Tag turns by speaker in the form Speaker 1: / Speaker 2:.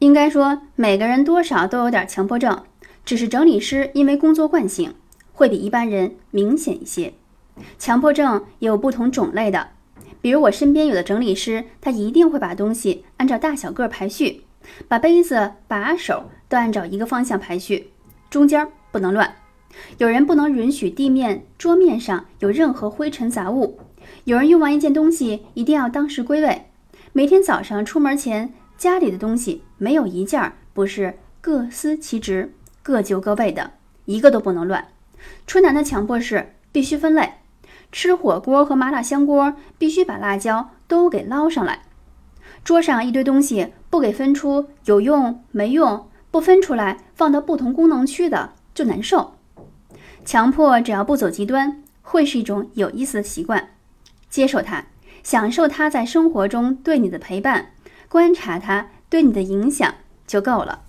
Speaker 1: 应该说，每个人多少都有点强迫症，只是整理师因为工作惯性，会比一般人明显一些。强迫症也有不同种类的，比如我身边有的整理师，他一定会把东西按照大小个排序，把杯子、把手都按照一个方向排序，中间不能乱。有人不能允许地面、桌面上有任何灰尘杂物。有人用完一件东西一定要当时归位。每天早上出门前，家里的东西没有一件不是各司其职、各就各位的，一个都不能乱。春楠的强迫是必须分类。吃火锅和麻辣香锅必须把辣椒都给捞上来。桌上一堆东西不给分出有用没用，不分出来放到不同功能区的就难受。强迫只要不走极端，会是一种有意思的习惯。接受它，享受它在生活中对你的陪伴，观察他对你的影响就够了。